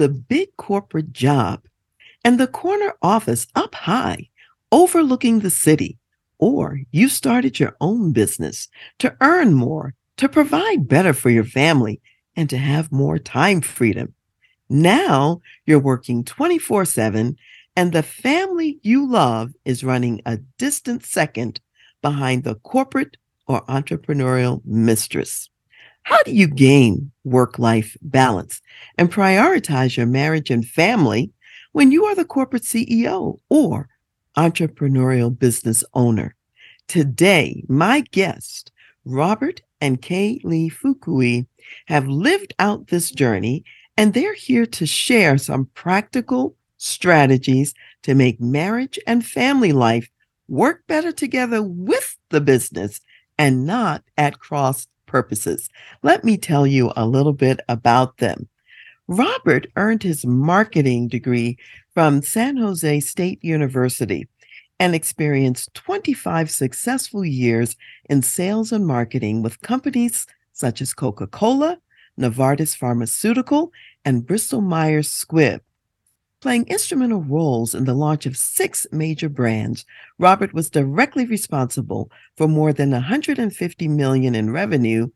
The big corporate job and the corner office up high, overlooking the city, or you started your own business to earn more, to provide better for your family, and to have more time freedom. Now you're working 24 7, and the family you love is running a distant second behind the corporate or entrepreneurial mistress. How do you gain work life balance and prioritize your marriage and family when you are the corporate CEO or entrepreneurial business owner? Today, my guest, Robert and Kay Lee Fukui, have lived out this journey and they're here to share some practical strategies to make marriage and family life work better together with the business and not at cross purposes. Let me tell you a little bit about them. Robert earned his marketing degree from San Jose State University and experienced 25 successful years in sales and marketing with companies such as Coca Cola, Novartis Pharmaceutical, and Bristol Myers Squibb. Playing instrumental roles in the launch of six major brands, Robert was directly responsible for more than 150 million in revenue,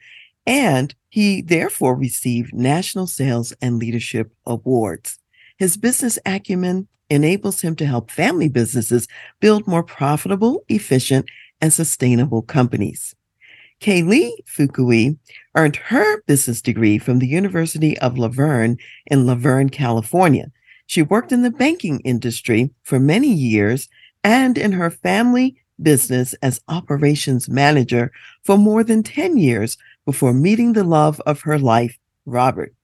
and he therefore received national sales and leadership awards. His business acumen enables him to help family businesses build more profitable, efficient, and sustainable companies. Kay Lee Fukui earned her business degree from the University of La Verne in La Verne, California. She worked in the banking industry for many years and in her family business as operations manager for more than 10 years before meeting the love of her life, Robert.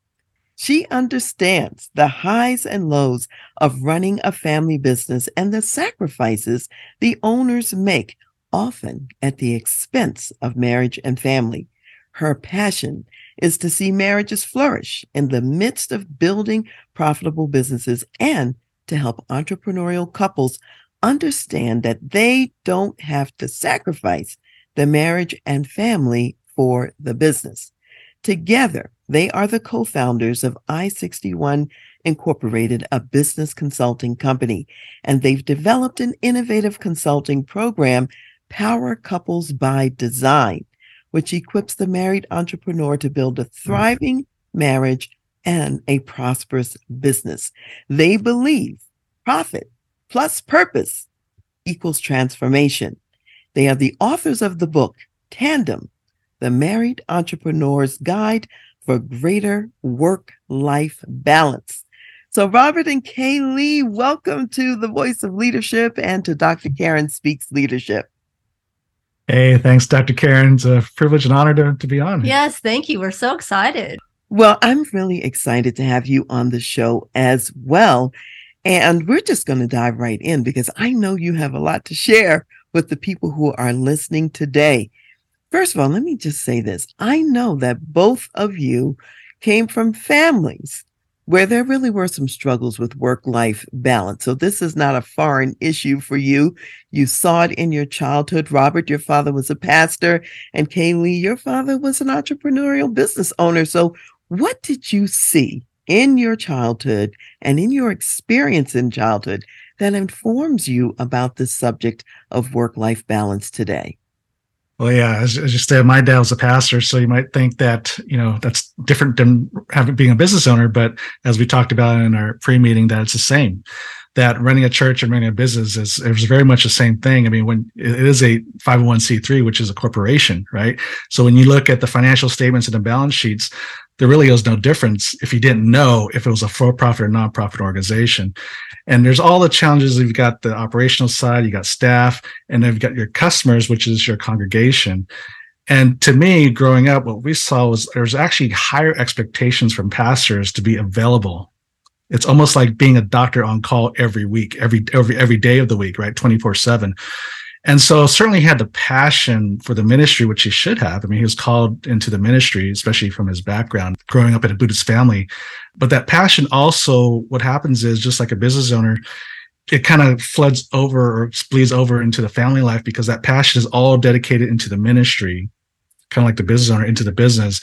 She understands the highs and lows of running a family business and the sacrifices the owners make, often at the expense of marriage and family. Her passion is to see marriages flourish in the midst of building profitable businesses and to help entrepreneurial couples understand that they don't have to sacrifice the marriage and family for the business. Together, they are the co founders of I 61 Incorporated, a business consulting company, and they've developed an innovative consulting program, Power Couples by Design which equips the married entrepreneur to build a thriving marriage and a prosperous business. They believe profit plus purpose equals transformation. They are the authors of the book Tandem, the Married Entrepreneur's Guide for Greater Work Life Balance. So, Robert and Kay Lee, welcome to the Voice of Leadership and to Dr. Karen Speaks Leadership. Hey, thanks, Dr. Karen. It's a privilege and honor to, to be on. Yes, thank you. We're so excited. Well, I'm really excited to have you on the show as well. And we're just going to dive right in because I know you have a lot to share with the people who are listening today. First of all, let me just say this I know that both of you came from families where there really were some struggles with work life balance. So this is not a foreign issue for you. You saw it in your childhood. Robert, your father was a pastor, and Kay Lee, your father was an entrepreneurial business owner. So what did you see in your childhood and in your experience in childhood that informs you about the subject of work life balance today? Well, yeah, as, as you said, my dad was a pastor, so you might think that you know that's different than having being a business owner. But as we talked about in our pre-meeting, that it's the same. That running a church and running a business is is very much the same thing. I mean, when it is a 501c3, which is a corporation, right? So when you look at the financial statements and the balance sheets, there really is no difference if you didn't know if it was a for-profit or non-profit organization. And there's all the challenges. You've got the operational side, you got staff, and then you've got your customers, which is your congregation. And to me, growing up, what we saw was there was actually higher expectations from pastors to be available. It's almost like being a doctor on call every week, every every every day of the week, right? 24-7. And so certainly had the passion for the ministry, which he should have. I mean, he was called into the ministry, especially from his background, growing up in a Buddhist family. But that passion also, what happens is just like a business owner, it kind of floods over or bleeds over into the family life because that passion is all dedicated into the ministry, kind of like the business owner into the business.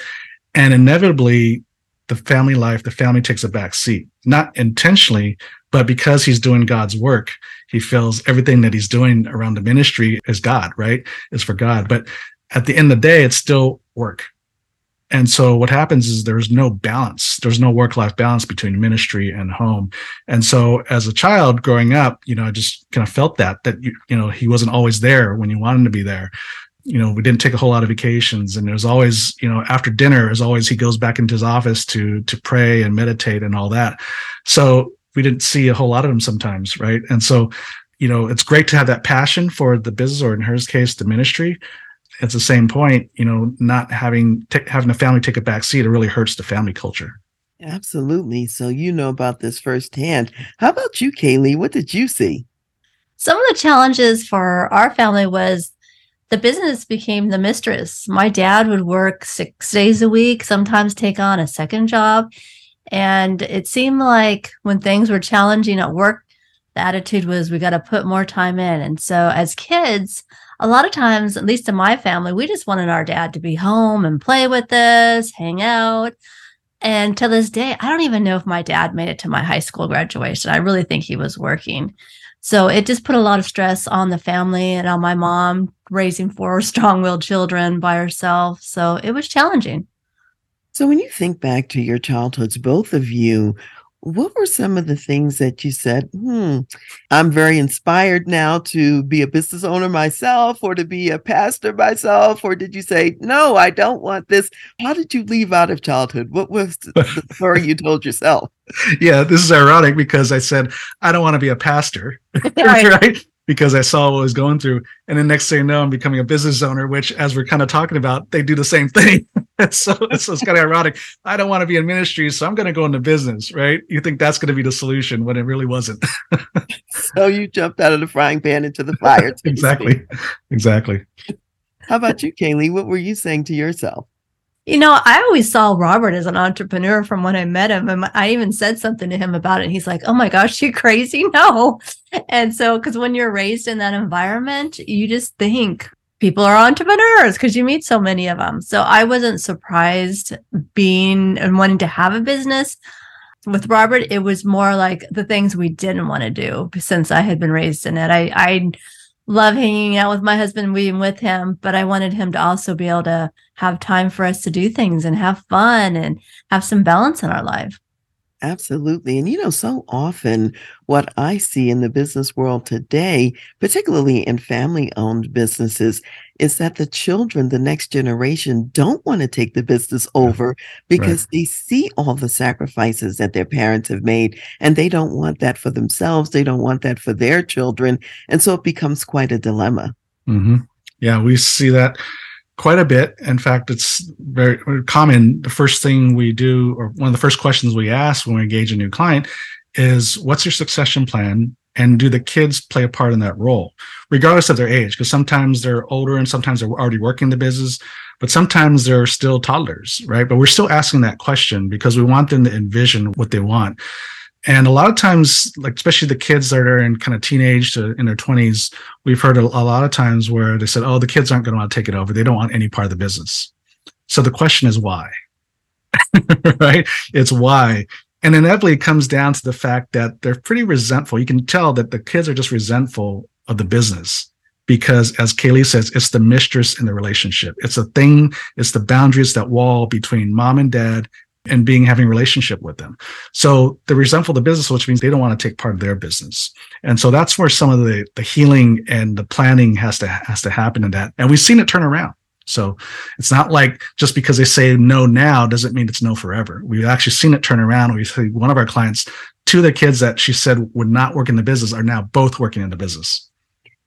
And inevitably, the family life, the family takes a back seat, not intentionally, but because he's doing God's work, he feels everything that he's doing around the ministry is God, right? Is for God. But at the end of the day, it's still work. And so what happens is there's no balance. There's no work life balance between ministry and home. And so as a child growing up, you know, I just kind of felt that, that, you, you know, he wasn't always there when you wanted him to be there. You know, we didn't take a whole lot of vacations and there's always, you know, after dinner, as always, he goes back into his office to, to pray and meditate and all that. So we didn't see a whole lot of them sometimes. Right. And so, you know, it's great to have that passion for the business or in her case, the ministry at the same point, you know, not having t- having a family take a back seat, it really hurts the family culture. Absolutely. So you know about this firsthand. How about you, Kay Lee? What did you see? Some of the challenges for our family was the business became the mistress. My dad would work six days a week, sometimes take on a second job. And it seemed like when things were challenging at work, the attitude was we got to put more time in. And so as kids, a lot of times, at least in my family, we just wanted our dad to be home and play with us, hang out. And to this day, I don't even know if my dad made it to my high school graduation. I really think he was working. So it just put a lot of stress on the family and on my mom raising four strong willed children by herself. So it was challenging. So when you think back to your childhoods, both of you what were some of the things that you said, hmm, I'm very inspired now to be a business owner myself or to be a pastor myself? Or did you say, no, I don't want this? How did you leave out of childhood? What was the story you told yourself? Yeah, this is ironic because I said, I don't want to be a pastor. right. Because I saw what I was going through. And then next thing you know, I'm becoming a business owner, which, as we're kind of talking about, they do the same thing. so, so it's kind of ironic. I don't want to be in ministry, so I'm going to go into business, right? You think that's going to be the solution when it really wasn't. so you jumped out of the frying pan into the fire. exactly. Exactly. How about you, Kay Lee? What were you saying to yourself? You know, I always saw Robert as an entrepreneur from when I met him. And I even said something to him about it. He's like, oh my gosh, you crazy? No. And so, because when you're raised in that environment, you just think people are entrepreneurs because you meet so many of them. So I wasn't surprised being and wanting to have a business. With Robert, it was more like the things we didn't want to do since I had been raised in it. I, I love hanging out with my husband, being with him, but I wanted him to also be able to have time for us to do things and have fun and have some balance in our life. Absolutely. And you know, so often what I see in the business world today, particularly in family owned businesses, is that the children, the next generation, don't want to take the business over because right. they see all the sacrifices that their parents have made and they don't want that for themselves. They don't want that for their children. And so it becomes quite a dilemma. Mm-hmm. Yeah, we see that quite a bit. In fact, it's very common. The first thing we do, or one of the first questions we ask when we engage a new client, is what's your succession plan? And do the kids play a part in that role, regardless of their age? Because sometimes they're older and sometimes they're already working the business, but sometimes they're still toddlers, right? But we're still asking that question because we want them to envision what they want. And a lot of times, like especially the kids that are in kind of teenage to in their 20s, we've heard a, a lot of times where they said, "Oh, the kids aren't going to want to take it over. They don't want any part of the business." So the question is why, right? It's why, and inevitably it comes down to the fact that they're pretty resentful. You can tell that the kids are just resentful of the business because, as Kay Lee says, it's the mistress in the relationship. It's a thing. It's the boundaries, that wall between mom and dad and being having relationship with them. So they're resentful the business, which means they don't want to take part of their business. And so that's where some of the the healing and the planning has to has to happen in that. And we've seen it turn around. So it's not like just because they say no now doesn't mean it's no forever. We've actually seen it turn around. We see one of our clients, two of the kids that she said would not work in the business are now both working in the business.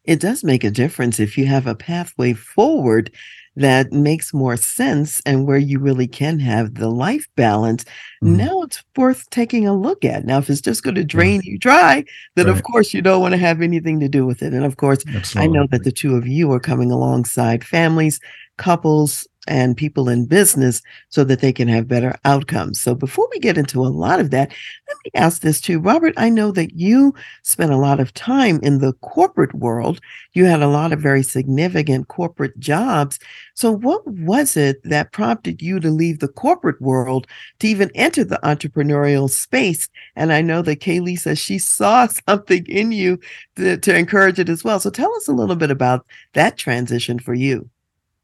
It does make a difference if you have a pathway forward that makes more sense and where you really can have the life balance, mm-hmm. now it's worth taking a look at. Now, if it's just going to drain you dry, then right. of course you don't want to have anything to do with it. And of course, Absolutely. I know that the two of you are coming alongside families, couples, and people in business so that they can have better outcomes. So before we get into a lot of that, let me ask this too. Robert, I know that you spent a lot of time in the corporate world. You had a lot of very significant corporate jobs. So what was it that prompted you to leave the corporate world to even enter the entrepreneurial space? And I know that Kay Lee says she saw something in you to, to encourage it as well. So tell us a little bit about that transition for you.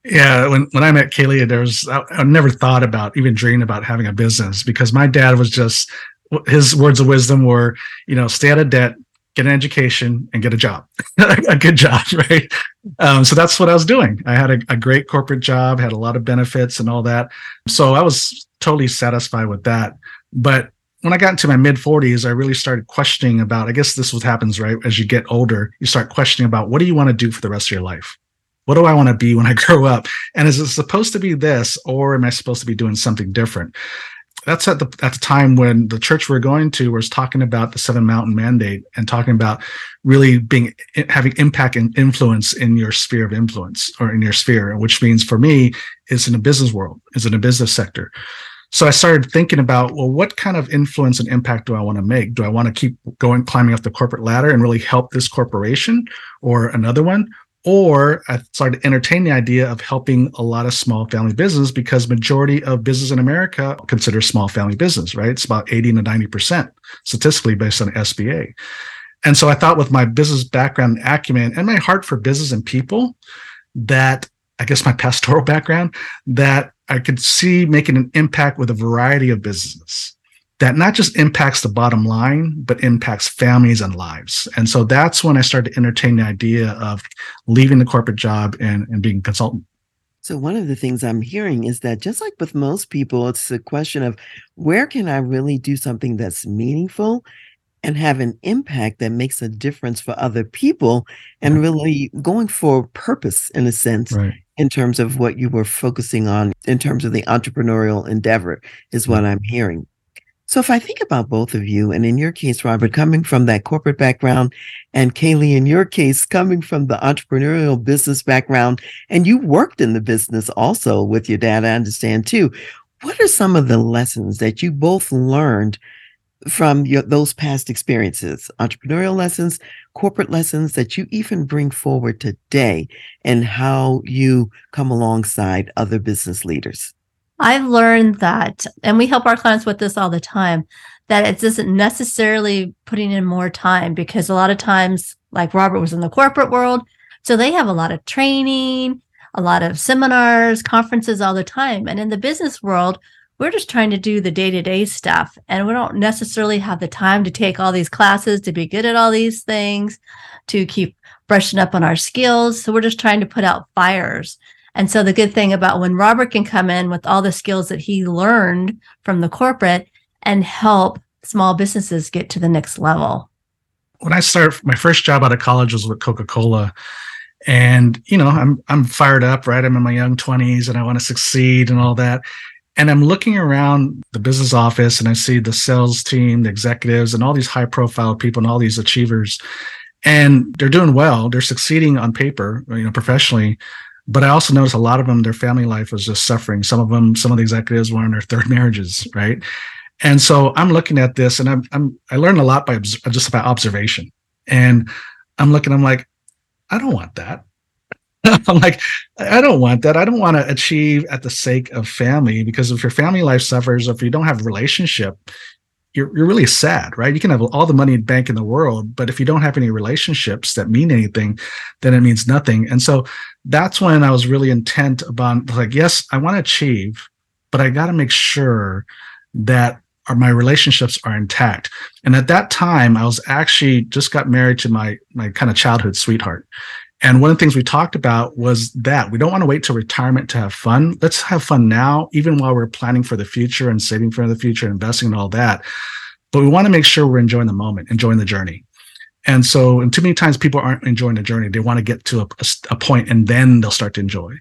Yeah, when, when I met Kay Lee, there was I, I never thought about even dreaming about having a business because my dad was just his words of wisdom were, you know, stay out of debt, get an education, and get a job, a good job, right? Um, so that's what I was doing. I had a, a great corporate job, had a lot of benefits and all that. So I was totally satisfied with that. But when I got into my mid 40s, I really started questioning about. I guess this is what happens, right? As you get older, you start questioning about what do you want to do for the rest of your life what do I want to be when I grow up? And is it supposed to be this, or am I supposed to be doing something different? That's at the at the time when the church we're going to was talking about the seven mountain mandate and talking about really being eh, having impact and influence in your sphere of influence or in your sphere, which means for me is in the business world, is in the business sector. So I started thinking about, well, what kind of influence and impact do I want to make? Do I want to keep going, climbing up the corporate ladder and really help this corporation or another one? Or uh, I started to entertain the idea of helping a lot of small family business because majority of business in America consider small family business, right? It's about 80 to 90% statistically based on SBA. And so I thought with my business background acumen and my heart for business and people that I guess my pastoral background that I could see making an impact with a variety of businesses that not just impacts the bottom line, but impacts families and lives. And so that's when I started to entertain the idea of leaving the corporate job and, and being a consultant. So, one of the things I'm hearing is that just like with most people, it's a question of where can I really do something that's meaningful and have an impact that makes a difference for other people and really going for purpose in a sense. Right. In terms of what you were focusing on, in terms of the entrepreneurial endeavor, is what I'm hearing. So if I think about both of you, and in your case, Robert, coming from that corporate background, and Kay Lee, in your case, coming from the entrepreneurial business background, and you worked in the business also with your dad, I understand too. What are some of the lessons that you both learned from your, those past experiences, entrepreneurial lessons, corporate lessons that you even bring forward today, and how you come alongside other business leaders? I've learned that, and we help our clients with this all the time, that it isn't necessarily putting in more time because a lot of times, like Robert was in the corporate world, so they have a lot of training, a lot of seminars, conferences all the time. And in the business world, we're just trying to do the day to day stuff. And we don't necessarily have the time to take all these classes, to be good at all these things, to keep brushing up on our skills. So we're just trying to put out fires. And so the good thing about when Robert can come in with all the skills that he learned from the corporate and help small businesses get to the next level. When I started my first job out of college was with Coca-Cola. And, you know, I'm I'm fired up, right? I'm in my young 20s and I want to succeed and all that. And I'm looking around the business office and I see the sales team, the executives, and all these high profile people and all these achievers. And they're doing well. They're succeeding on paper, you know, professionally. But I also noticed a lot of them, their family life was just suffering. Some of them, some of the executives were in their third marriages, right? And so I'm looking at this, and I'm, I'm I learned a lot by just by observation. And I'm looking, I'm like, I don't want that. I'm like, I don't want that. I don't want to achieve at the sake of family because if your family life suffers, if you don't have relationship, you're, you're really sad, right? You can have all the money in bank in the world, but if you don't have any relationships that mean anything, then it means nothing. And so that's when I was really intent about like, yes, I want to achieve, but I got to make sure that our, my relationships are intact. And at that time, I was actually just got married to my my kind of childhood sweetheart. And one of the things we talked about was that we don't want to wait till retirement to have fun. Let's have fun now, even while we're planning for the future and saving for the future, and investing and all that. But we want to make sure we're enjoying the moment, enjoying the journey. And so, and too many times people aren't enjoying the journey. They want to get to a, a, point and then they'll start to enjoy.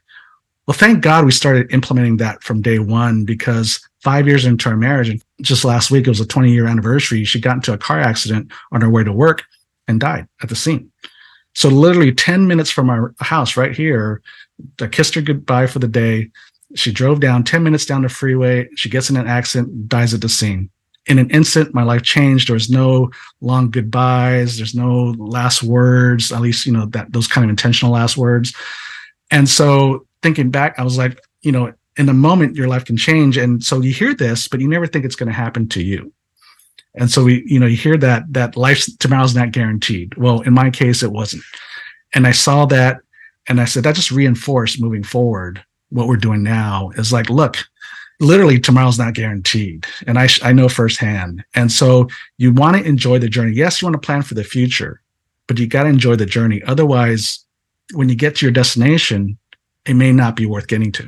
Well, thank God we started implementing that from day one because five years into our marriage, and just last week, it was a 20 year anniversary. She got into a car accident on her way to work and died at the scene. So, literally 10 minutes from our house right here, I kissed her goodbye for the day. She drove down 10 minutes down the freeway. She gets in an accident, dies at the scene. In an instant, my life changed. There was no long goodbyes. There's no last words, at least, you know, that those kind of intentional last words. And so thinking back, I was like, you know, in a moment, your life can change. And so you hear this, but you never think it's going to happen to you. And so we, you know, you hear that that life tomorrow's not guaranteed. Well, in my case, it wasn't. And I saw that and I said, that just reinforced moving forward what we're doing now is like, look, literally tomorrow's not guaranteed. And I, I know firsthand. And so you want to enjoy the journey. Yes, you want to plan for the future, but you got to enjoy the journey. Otherwise, when you get to your destination, it may not be worth getting to.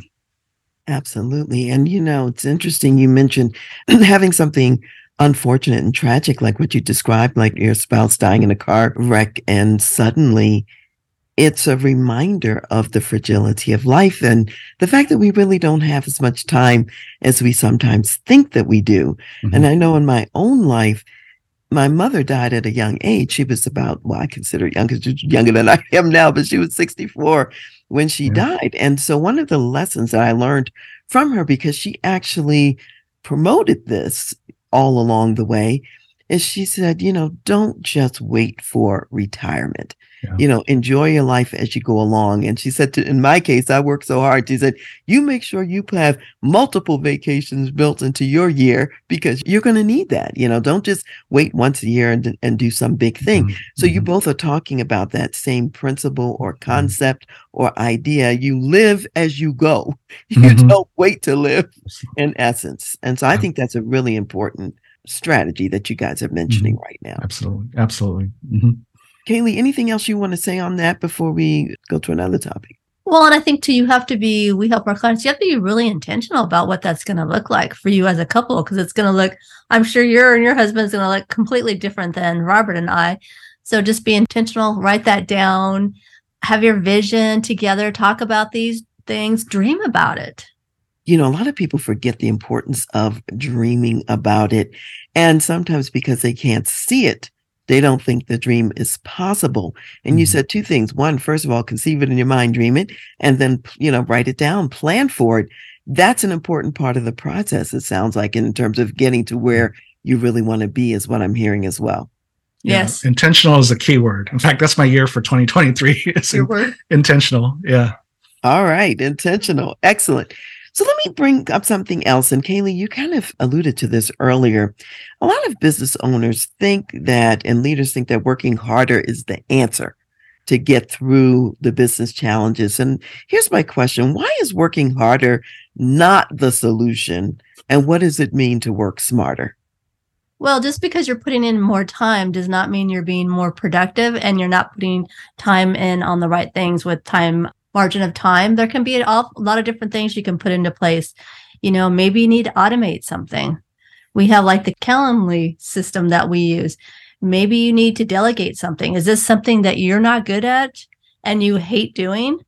Absolutely. And you know, it's interesting you mentioned having something unfortunate and tragic like what you described, like your spouse dying in a car wreck, and suddenly it's a reminder of the fragility of life and the fact that we really don't have as much time as we sometimes think that we do. Mm-hmm. And I know in my own life, my mother died at a young age. She was about, well, I consider young younger than I am now, but she was 64 when she yeah. died. And so one of the lessons that I learned from her, because she actually promoted this all along the way, is she said, you know, don't just wait for retirement yeah. you know, enjoy your life as you go along. And she said, to, in my case, I work so hard. She said, you make sure you have multiple vacations built into your year because you're going to need that. You know, don't just wait once a year and, and do some big thing. Mm-hmm. So you mm-hmm. both are talking about that same principle or mm-hmm. concept or idea. You live as you go. You mm-hmm. don't wait to live in essence. And so I think that's a really important strategy that you guys are mentioning mm-hmm. right now. Absolutely. Absolutely. Kay Lee, anything else you want to say on that before we go to another topic? Well, and I think too, you have to be, we help our clients, you have to be really intentional about what that's going to look like for you as a couple, because it's going to look, I'm sure your and your husband's going to look completely different than Robert and I. So just be intentional, write that down, have your vision together, talk about these things, dream about it. You know, a lot of people forget the importance of dreaming about it. And sometimes because they can't see it, they don't think the dream is possible. And mm-hmm. you said two things. One, first of all, conceive it in your mind, dream it, and then, you know, write it down, plan for it. That's an important part of the process, it sounds like, in terms of getting to where you really want to be, is what I'm hearing as well. Yes. Yeah. Intentional is a key word. In fact, that's my year for 2023. It's Your word? intentional. Yeah. All right. Intentional. Excellent. So let me bring up something else. And Kay Lee, you kind of alluded to this earlier. A lot of business owners think that, and leaders think that working harder is the answer to get through the business challenges. And here's my question Why is working harder not the solution? And what does it mean to work smarter? Well, just because you're putting in more time does not mean you're being more productive and you're not putting time in on the right things with time margin of time. There can be a lot of different things you can put into place. You know, maybe you need to automate something. We have like the Calendly system that we use. Maybe you need to delegate something. Is this something that you're not good at and you hate doing?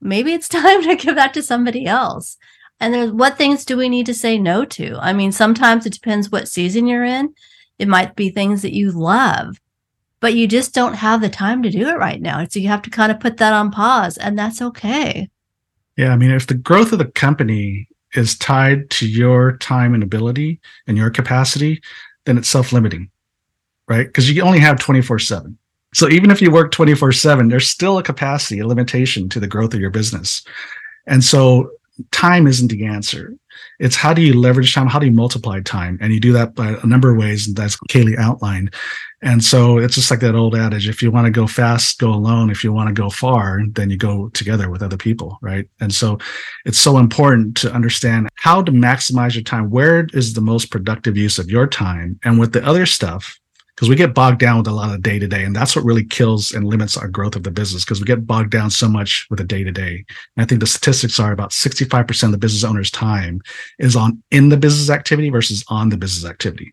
Maybe it's time to give that to somebody else. And there's what things do we need to say no to? I mean, sometimes it depends what season you're in. It might be things that you love but you just don't have the time to do it right now. So you have to kind of put that on pause, and that's okay. Yeah. I mean, if the growth of the company is tied to your time and ability and your capacity, then it's self limiting, right? Because you only have 24 7. So even if you work 24 7, there's still a capacity, a limitation to the growth of your business. And so time isn't the answer. It's how do you leverage time? How do you multiply time? And you do that by a number of ways, that's Kay Lee outlined. And so it's just like that old adage if you want to go fast, go alone. If you want to go far, then you go together with other people, right? And so it's so important to understand how to maximize your time. Where is the most productive use of your time? And with the other stuff, because we get bogged down with a lot of day to day, and that's what really kills and limits our growth of the business because we get bogged down so much with the day to day. I think the statistics are about 65% of the business owner's time is on in the business activity versus on the business activity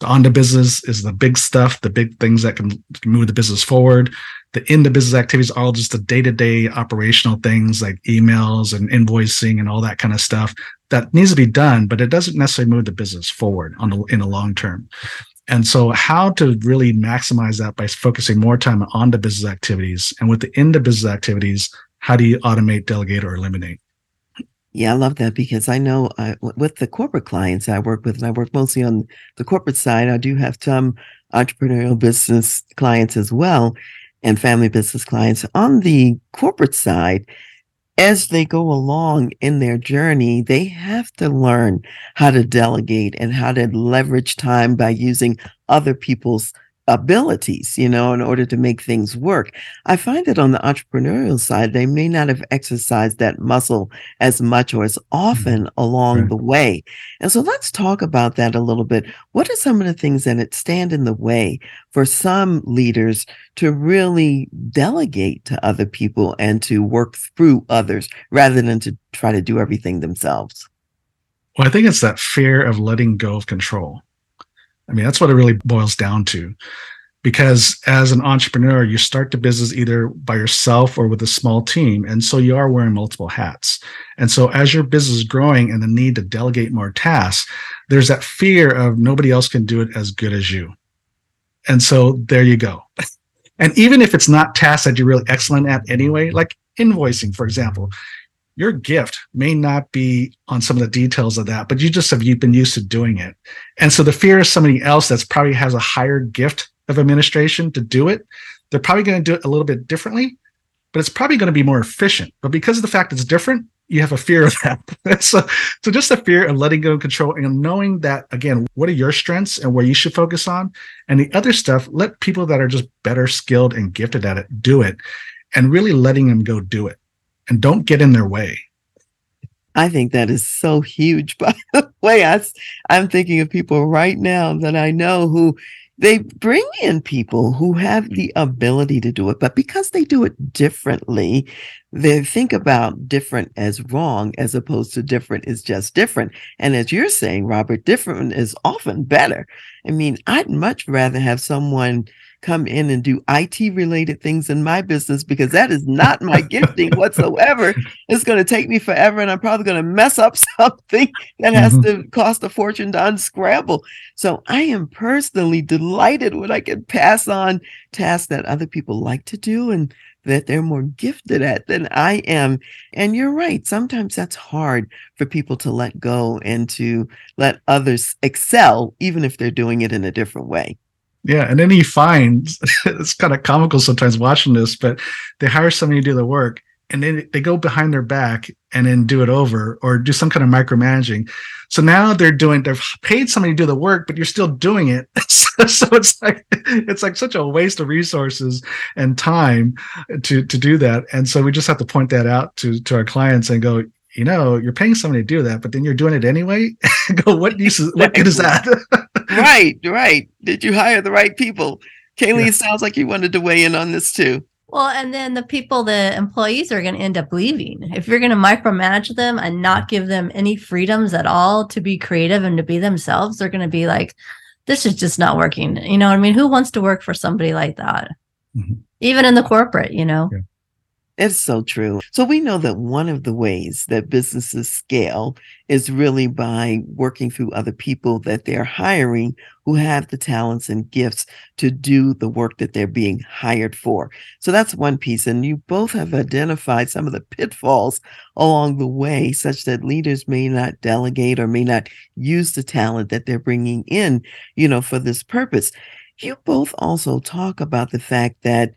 The on the business is the big stuff, the big things that can move the business forward. the in the business activities, all just the day to day operational things like emails and invoicing and all that kind of stuff that needs to be done, but it doesn't necessarily move the business forward on the, in the long term. And so, how to really maximize that by focusing more time on the business activities and with the in the business activities, how do you automate, delegate, or eliminate? Yeah, I love that because I know uh, with the corporate clients I work with, and I work mostly on the corporate side, I do have some entrepreneurial business clients as well and family business clients. On the corporate side, as they go along in their journey, they have to learn how to delegate and how to leverage time by using other people's abilities, you know, in order to make things work. I find that on the entrepreneurial side, they may not have exercised that muscle as much or as often mm-hmm. along right. the way. And so let's talk about that a little bit. What are some of the things that stand in the way for some leaders to really delegate to other people and to work through others rather than to try to do everything themselves? Well, I think it's that fear of letting go of control. I mean, that's what it really boils down to. Because as an entrepreneur, you start the business either by yourself or with a small team. And so you are wearing multiple hats. And so as your business is growing and the need to delegate more tasks, there's that fear of nobody else can do it as good as you. And so there you go. and even if it's not tasks that you're really excellent at anyway, like invoicing, for example, your gift may not be on some of the details of that, but you just have you've been used to doing it. And so the fear of somebody else that's probably has a higher gift of administration to do it, they're probably going to do it a little bit differently, but it's probably going to be more efficient. But because of the fact it's different, you have a fear of that. so, so just the fear of letting go of control and knowing that again, what are your strengths and where you should focus on, and the other stuff, let people that are just better skilled and gifted at it do it, and really letting them go do it and don't get in their way. I think that is so huge. By the way, I, I'm thinking of people right now that I know who they bring in people who have hmm. the ability to do it, but because they do it differently, they think about different as wrong as opposed to different is just different. And as you're saying, Robert, different is often better. I mean, I'd much rather have someone come in and do IT related things in my business because that is not my gifting whatsoever. It's going to take me forever and I'm probably going to mess up something that has mm-hmm. to cost a fortune to unscramble. So I am personally delighted when I can pass on tasks that other people like to do and that they're more gifted at than I am. And you're right. Sometimes that's hard for people to let go and to let others excel, even if they're doing it in a different way. Yeah, and then he finds it's kind of comical sometimes watching this, but they hire somebody to do the work, and then they go behind their back and then do it over or do some kind of micromanaging. So now they're doing they've paid somebody to do the work, but you're still doing it. so it's like it's like such a waste of resources and time to to do that. And so we just have to point that out to to our clients and go, you know, you're paying somebody to do that, but then you're doing it anyway. Go, what use is, what good is that? Right, right. Did you hire the right people? Kay Lee, yeah. sounds like you wanted to weigh in on this too. Well, and then the people, the employees are going to end up leaving. If you're going to micromanage them and not give them any freedoms at all to be creative and to be themselves, they're going to be like, this is just not working. You know I mean? Who wants to work for somebody like that? Mm-hmm. Even in the corporate, you know? Yeah. It's so true. So we know that one of the ways that businesses scale is really by working through other people that they're hiring who have the talents and gifts to do the work that they're being hired for. So that's one piece. And you both have identified some of the pitfalls along the way, such that leaders may not delegate or may not use the talent that they're bringing in, you know, for this purpose. You both also talk about the fact that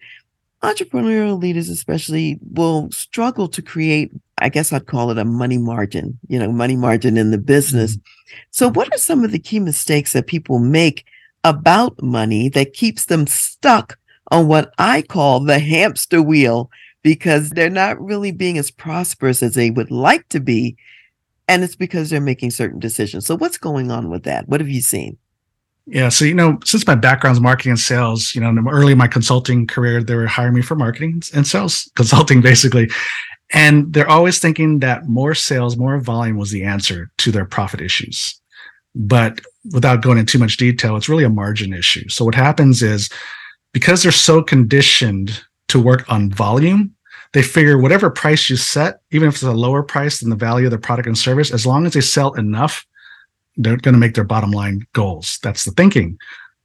entrepreneurial leaders especially will struggle to create i guess i'd call it a money margin you know money margin in the business. Mm-hmm. so what are some of the key mistakes that people make about money that keeps them stuck on what i call the hamster wheel because they're not really being as prosperous as they would like to be and it's because they're making certain decisions. So what's going on with that? What have you seen yeah. So, you know, since my background is marketing and sales, you know, early in my consulting career, they were hiring me for marketing and sales consulting, basically. And they're always thinking that more sales, more volume was the answer to their profit issues. But without going into too much detail, it's really a margin issue. So what happens is because they're so conditioned to work on volume. They figure whatever price you set, even if it's a lower price than the value of the product and service, as long as they sell enough, they're going to make their bottom line goals. That's the thinking.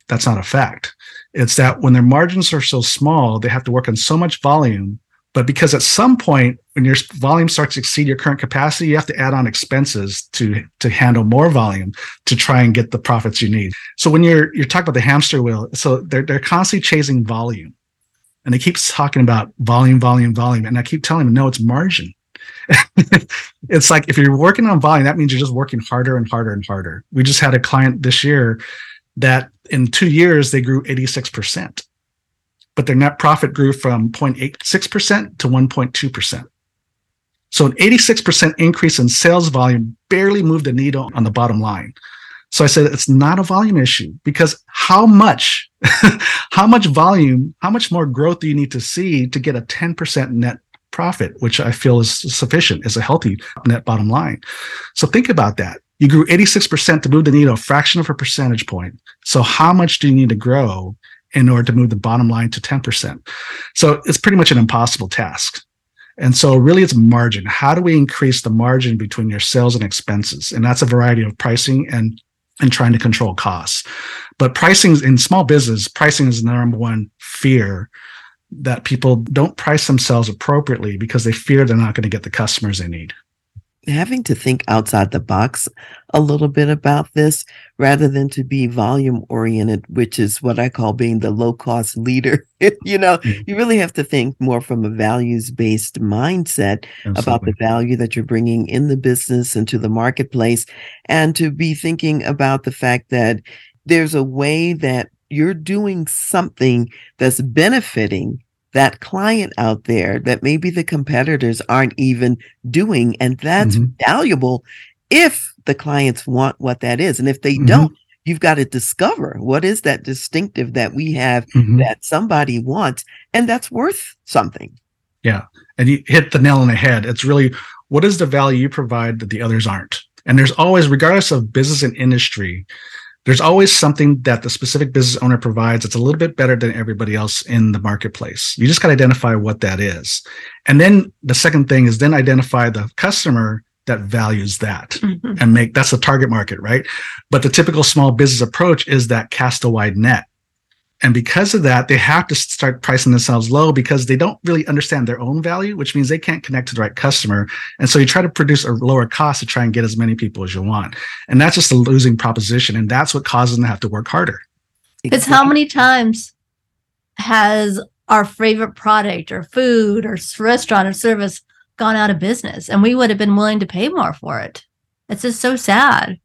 That's not a fact. It's that when their margins are so small, they have to work on so much volume. But because at some point, when your volume starts to exceed your current capacity, you have to add on expenses to to handle more volume to try and get the profits you need. So when you're you're talking about the hamster wheel, so they're they're constantly chasing volume, and they keep talking about volume, volume, volume, and I keep telling them, no, it's margin. it's like if you're working on volume, that means you're just working harder and harder and harder. We just had a client this year that in two years they grew 86%, but their net profit grew from 0.86% to 1.2%. So an 86% increase in sales volume barely moved the needle on the bottom line. So I said it's not a volume issue because how much, how much volume, how much more growth do you need to see to get a 10% net profit, which I feel is sufficient, is a healthy net bottom line. So think about that. You grew 86% to move the needle a fraction of a percentage point. So how much do you need to grow in order to move the bottom line to 10%? So it's pretty much an impossible task. And so really it's margin. How do we increase the margin between your sales and expenses? And that's a variety of pricing and and trying to control costs. But pricing in small business, pricing is the number one fear that people don't price themselves appropriately because they fear they're not going to get the customers they need having to think outside the box a little bit about this rather than to be volume oriented, which is what I call being the low cost leader. you know, mm-hmm. you really have to think more from a values based mindset Absolutely. about the value that you're bringing in the business and to the marketplace, and to be thinking about the fact that there's a way that you're doing something that's benefiting that client out there that maybe the competitors aren't even doing. And that's mm-hmm. valuable if the clients want what that is. And if they mm-hmm. don't, you've got to discover what is that distinctive that we have mm-hmm. that somebody wants. And that's worth something. Yeah. And you hit the nail on the head. It's really what is the value you provide that the others aren't? And there's always, regardless of business and industry, there's always something that the specific business owner provides that's a little bit better than everybody else in the marketplace. You just got to identify what that is. And then the second thing is then identify the customer that values that mm-hmm. and make that's the target market, right? But the typical small business approach is that cast a wide net. And because of that, they have to start pricing themselves low because they don't really understand their own value, which means they can't connect to the right customer. And so you try to produce a lower cost to try and get as many people as you want. And that's just a losing proposition. And that's what causes them to have to work harder. Because how many times has our favorite product or food or restaurant or service gone out of business and we would have been willing to pay more for it? It's just so sad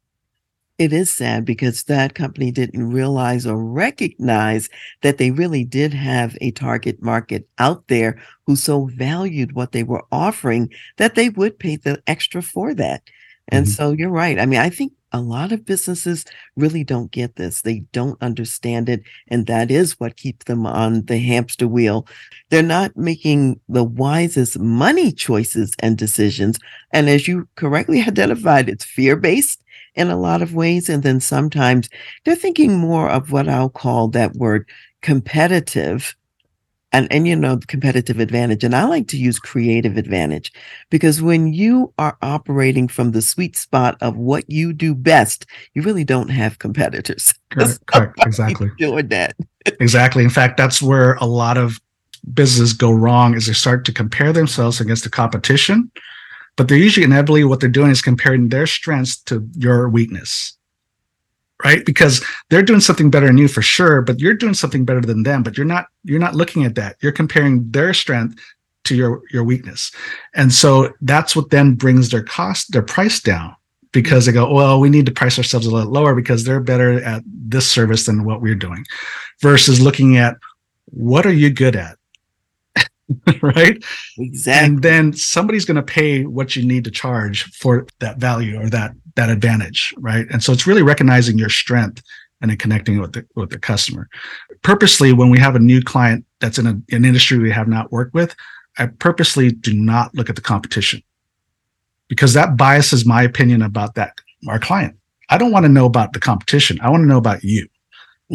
it is sad because that company didn't realize or recognize that they really did have a target market out there who so valued what they were offering that they would pay the extra for that. And mm-hmm. so you're right. I mean, I think a lot of businesses really don't get this. They don't understand it. And that is what keeps them on the hamster wheel. They're not making the wisest money choices and decisions. And as you correctly identified, it's fear based in a lot of ways. And then sometimes they're thinking more of what I'll call that word competitive and and you know competitive advantage and i like to use creative advantage because when you are operating from the sweet spot of what you do best you really don't have competitors correct, correct. exactly doing that exactly in fact that's where a lot of businesses go wrong is they start to compare themselves against the competition but they're usually inevitably what they're doing is comparing their strengths to your weakness right? Because they're doing something better than you for sure but you're doing something better than them but you're not you're not looking at that. You're comparing their strength to your your weakness. And so that's what then brings their cost their price down because they go well we need to price ourselves a little lower because they're better at this service than what we're doing versus looking at what are you good at right? Exactly. And then somebody's going to pay what you need to charge for that value or that that advantage, right? And so it's really recognizing your strength and then connecting with the with the customer. Purposely, when we have a new client that's in a, an industry we have not worked with, I purposely do not look at the competition because that biases my opinion about that our client. I don't want to know about the competition. I want to know about you.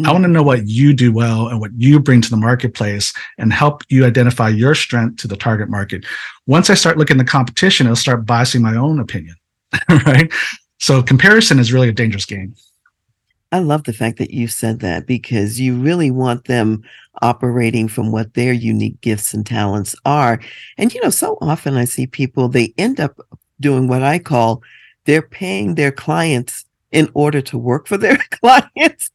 I want to know what you do well and what you bring to the marketplace and help you identify your strength to the target market. Once I start looking at the competition, it'll start biasing my own opinion. right. So comparison is really a dangerous game. I love the fact that you said that because you really want them operating from what their unique gifts and talents are. And, you know, so often I see people, they end up doing what I call they're paying their clients in order to work for their clients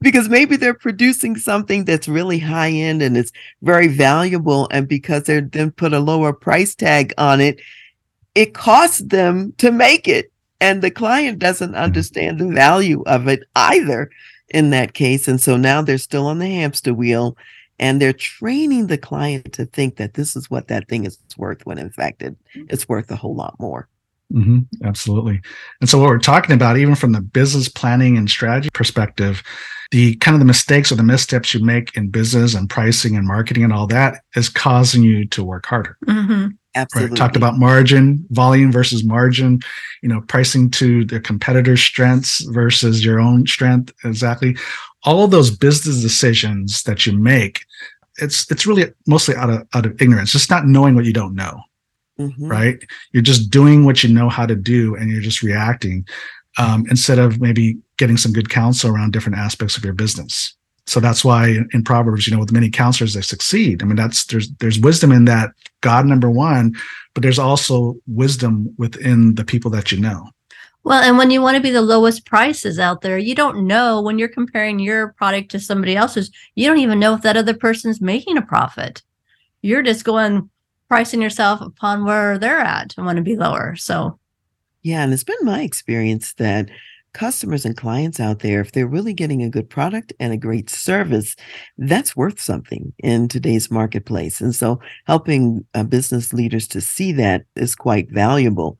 because maybe they're producing something that's really high end and it's very valuable. And because they're then put a lower price tag on it, it costs them to make it and the client doesn't understand the value of it either in that case and so now they're still on the hamster wheel and they're training the client to think that this is what that thing is worth when in fact it, it's worth a whole lot more mm-hmm, absolutely and so what we're talking about even from the business planning and strategy perspective the kind of the mistakes or the missteps you make in business and pricing and marketing and all that is causing you to work harder mm-hmm. Absolutely. Right. Talked about margin, volume versus margin, you know, pricing to the competitor's strengths versus your own strength. Exactly. All of those business decisions that you make, it's it's really mostly out of out of ignorance, just not knowing what you don't know. Mm-hmm. Right. You're just doing what you know how to do and you're just reacting um, instead of maybe getting some good counsel around different aspects of your business so that's why in proverbs you know with many counselors they succeed i mean that's there's there's wisdom in that god number one but there's also wisdom within the people that you know well and when you want to be the lowest prices out there you don't know when you're comparing your product to somebody else's you don't even know if that other person's making a profit you're just going pricing yourself upon where they're at and want to be lower so yeah and it's been my experience that customers and clients out there, if they're really getting a good product and a great service, that's worth something in today's marketplace. And so helping uh, business leaders to see that is quite valuable.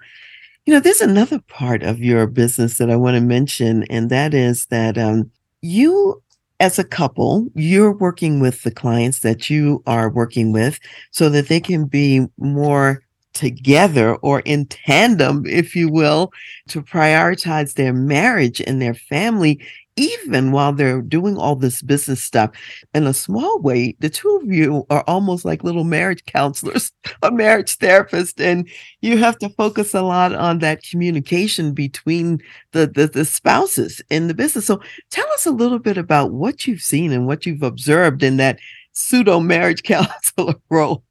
You know, there's another part of your business that I want to mention, and that is that um, you as a couple, you're working with the clients that you are working with so that they can be more together or in tandem, if you will, to prioritize their marriage and their family, even while they're doing all this business stuff. In a small way, the two of you are almost like little marriage counselors or marriage therapists, and you have to focus a lot on that communication between the, the, the spouses in the business. So tell us a little bit about what you've seen and what you've observed in that pseudo marriage counselor role.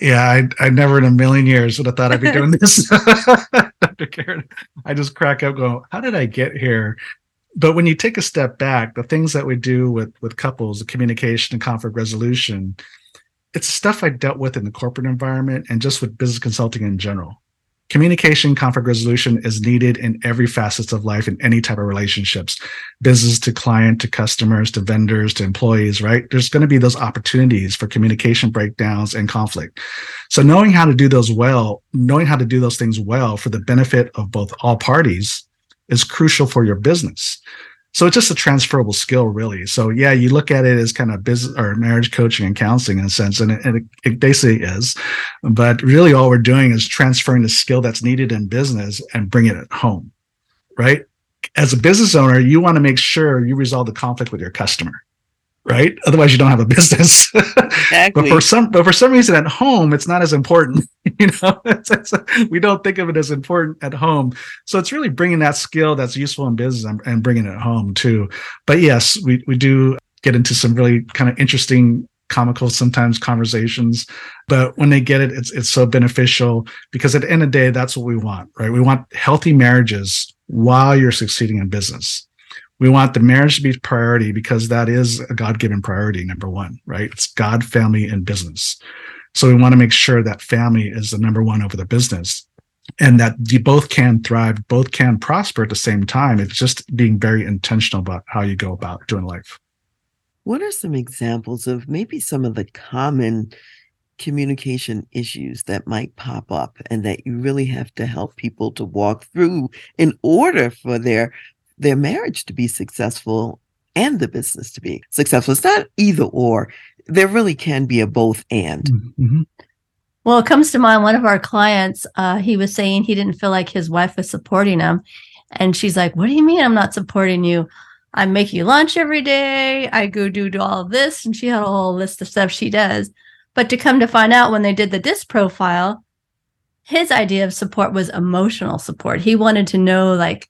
Yeah, I, I never in a million years would have thought I'd be doing this. Dr. Karen, I just crack up going, how did I get here? But when you take a step back, the things that we do with with couples, communication and conflict resolution, it's stuff I dealt with in the corporate environment and just with business consulting in general. Communication conflict resolution is needed in every facets of life in any type of relationships business to client to customers to vendors to employees right? There's going to be those opportunities for communication breakdowns and conflict. So knowing how to do those well knowing how to do those things well for the benefit of both all parties is crucial for your business so it's just a transferable skill, really. So yeah, you look at it as kind of business or marriage coaching and counseling in a sense, and it, and it, it basically is. But really, all we're doing is transferring the skill that's needed in business and bringing it home, right? As a business owner, you want to make sure you resolve the conflict with your customer right? Otherwise, you don't have a business. Exactly. but for some, but for some reason, at home, it's not as important. you know, it's, it's, we don't think of it as important at home. So it's really bringing that skill that's useful in business and, and bringing it home too. But yes, we we do get into some really kind of interesting comical sometimes conversations but when they get it it's it's so beneficial because at the end of the day that's what we want right we want healthy marriages while you're succeeding in business we want the marriage to be priority because that is a god-given priority number one right? It's god family and business. So we want to make sure that family is the number one over the business and that you both can thrive both can prosper at the same time. It's just being very intentional about how you go about doing life. What are some examples of maybe some of the common communication issues that might pop up and that you really have to help people to walk through in order for their their marriage to be successful and the business to be successful. It's not either or. There really can be a both and. Mm-hmm. Well, it comes to mind one of our clients, uh, he was saying he didn't feel like his wife was supporting him. And she's like, What do you mean I'm not supporting you? I make you lunch every day. I go do, do all this. And she had a whole list of stuff she does. But to come to find out when they did the disc profile, his idea of support was emotional support. He wanted to know like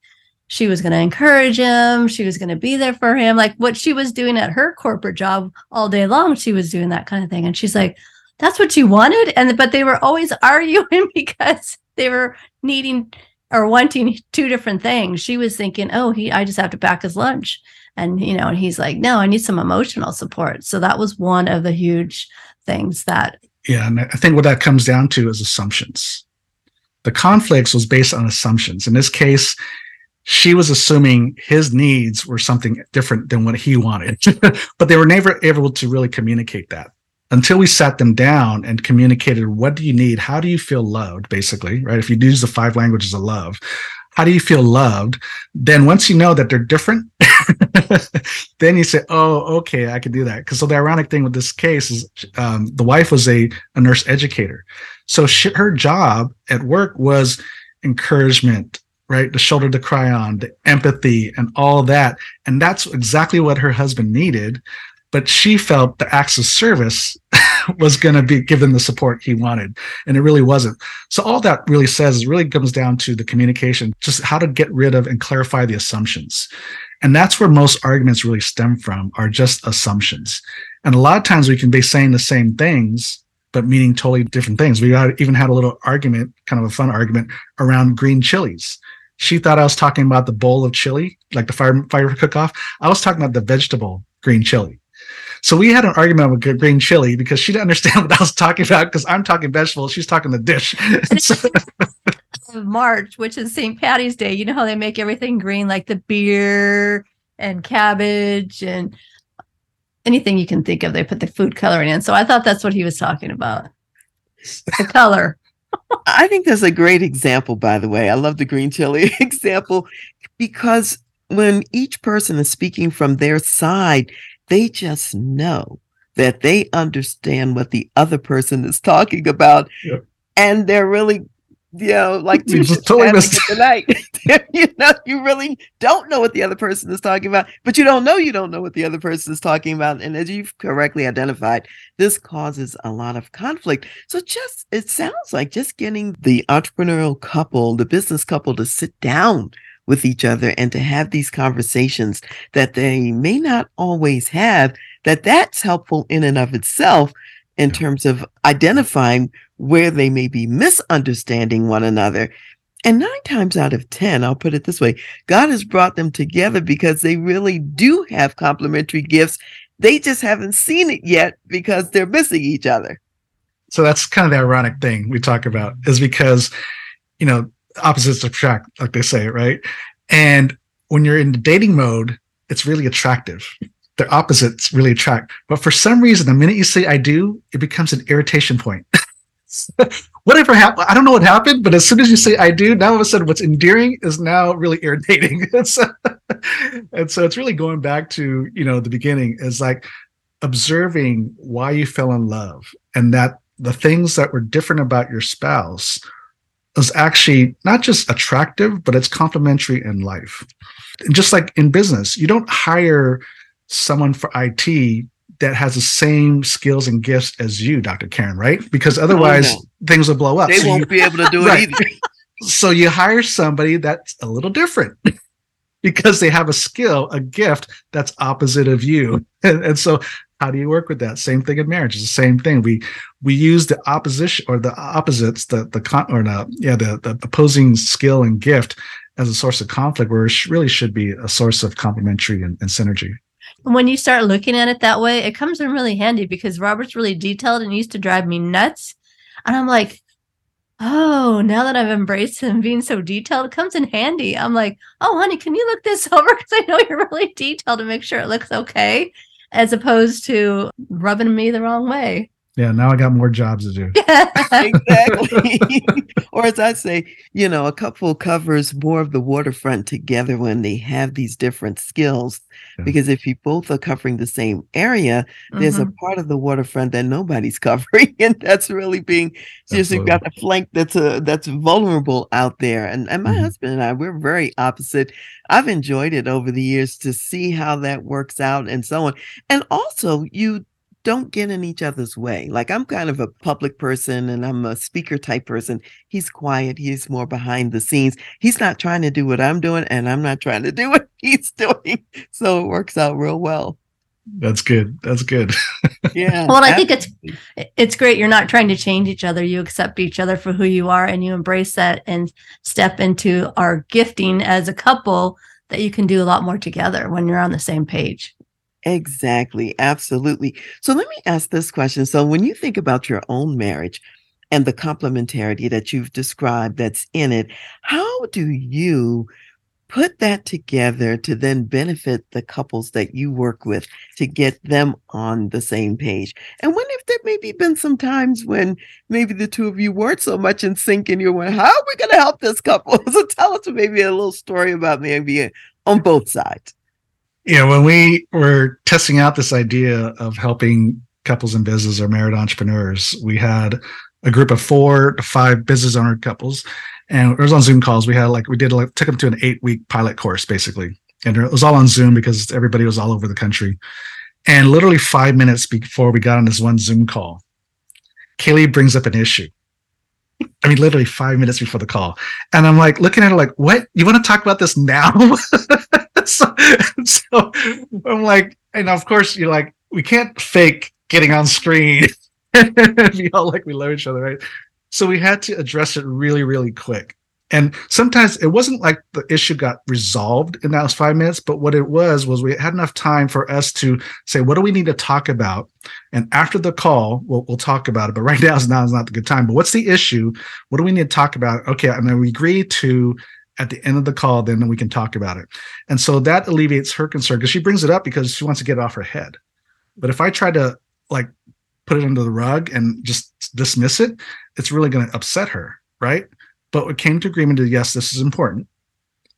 she was going to encourage him, she was going to be there for him, like what she was doing at her corporate job all day long, she was doing that kind of thing. And she's like, that's what you wanted and but they were always arguing because they were needing or wanting two different things. She was thinking, "Oh, he I just have to pack his lunch." And you know, and he's like, "No, I need some emotional support." So that was one of the huge things that Yeah, and I think what that comes down to is assumptions. The conflicts was based on assumptions. In this case, she was assuming his needs were something different than what he wanted, but they were never able to really communicate that until we sat them down and communicated what do you need? How do you feel loved? basically right? If you use the five languages of love how do you feel loved? Then once you know that they're different then you say oh okay i can do that. Because so the ironic thing with this case is um, the wife was a, a nurse educator. So she, her job at work was encouragement right? The shoulder to cry on the empathy and all that. And that's exactly what her husband needed. But she felt the acts of service was going to be given the support he wanted. And it really wasn't. So all that really says is really comes down to the communication just how to get rid of and clarify the assumptions. And that's where most arguments really stem from are just assumptions. And a lot of times we can be saying the same things but meaning totally different things. We even had a little argument kind of a fun argument around green chilies she thought i was talking about the bowl of chili like the fire fire cook off i was talking about the vegetable green chili so we had an argument with green chili because she didn't understand what I was talking about because I'm talking vegetables, she's talking the dish. March, which is St. Patty's Day, you know how they make everything green, like the beer and cabbage and anything you can think of. They put the food coloring in. So I thought that's what he was talking about. The color. I think that's a great example, by the way. I love the green chili example because when each person is speaking from their side, they just know that they understand what the other person is talking about. Yep. And they're really, you know, like two totally missed tonight. you know, you really don't know what the other person is talking about, but you don't know you don't know what the other person is talking about. And as you've correctly identified, this causes a lot of conflict. So just it sounds like just getting the entrepreneurial couple, the business couple to sit down with each other and to have these conversations that they may not always have that that's helpful in and of itself in terms of identifying where they may be misunderstanding one another and nine times out of 10, I'll put it this way God has brought them together because they really do have complementary gifts. They just haven't seen it yet because they're missing each other. So that's kind of the ironic thing we talk about is because, you know, opposites attract, like they say, right? And when you're in the dating mode, it's really attractive. The opposites really attract. But for some reason, the minute you say I do, it becomes an irritation point. Whatever happened, I don't know what happened, but as soon as you say I do, now all of a sudden what's endearing is now really irritating. and, so, it's really going back to, you know, the beginning is like observing why you fell in love and that the things that were different about your spouse is actually not just attractive, but it's complementary in life. And just like in business, you don't hire someone for IT that has the same skills and gifts as you, Dr. Karen, right? Because otherwise oh, no. things will blow up. They so won't you, be able to do right. it either. so you hire somebody that's a little different because they have a skill, a gift that's opposite of you. And, and so how do you work with that same thing in marriage it's the same thing we we use the opposition or the opposites the the con or the yeah the, the opposing skill and gift as a source of conflict where it really should be a source of complementary and, and synergy when you start looking at it that way it comes in really handy because robert's really detailed and used to drive me nuts. And i'm like oh now that i've embraced him being so detailed it comes in handy. I'm like oh honey can you look this over? Because i know you're really detailed to make sure it looks okay as opposed to rubbing me the wrong way. Yeah, now I got more jobs to do. exactly. or as I say, you know, a couple covers more of the waterfront together when they have these different skills. Yeah. Because if you both are covering the same area, there's a Mhm. part of the waterfront that nobody's covering, and that's really being just you've got a flank that's a that's vulnerable out there. And and my Mhm. husband and I, we're very opposite. I've enjoyed it over the years to see how that works out and so on. And also, you don't get in each other's way. Like I'm kind of a public person and I'm a speaker type person. He's quiet. He's more behind the scenes. He's not trying to do what I'm doing and I'm not trying to do what he's doing. So it works out real well. That's good. That's good. Yeah. Well, I think it's it's great. You're not trying to change each other. You accept each other for who you are and you embrace that and step into our gifting as a couple that you can do a lot more together when you're on the same page. Exactly. Absolutely. So let me ask this question. So when you think about your own marriage and the complementarity that you've described that's in it, how do you put that together to then benefit the couples that you work with to get them on the same page? And when if there maybe been some times when maybe the two of you weren't so much in sync and you're wondering, how are we going to help this couple? So tell us maybe a little story about maybe uh, on both sides. Yeah, when we were testing out this idea of helping couples in business or married entrepreneurs, we had a group of four to five business owner couples, and it was on Zoom calls. We had like we did like took them to an eight week pilot course basically, and it was all on Zoom because everybody was all over the country. And literally five minutes before we got on this one Zoom call, Kay Lee brings up an issue. I mean, literally five minutes before the call. And I'm like looking at her like, what? You want to talk about this now? so, so I'm like, and of course, you're like, we can't fake getting on screen be all like we love each other, right? So we had to address it really, really quick. And sometimes it wasn't like the issue got resolved in those five minutes, but what it was was we had enough time for us to say, what do we need to talk about? And after the call, we'll, we'll talk about it. But right now is now is not the good time. But what's the issue? What do we need to talk about? Okay, and then we agree to at the end of the call, then we can talk about it. And so that alleviates her concern because she brings it up because she wants to get it off her head. But if I try to like put it under the rug and just dismiss it, it's really going to upset her, right? But we came to agreement to yes, this is important.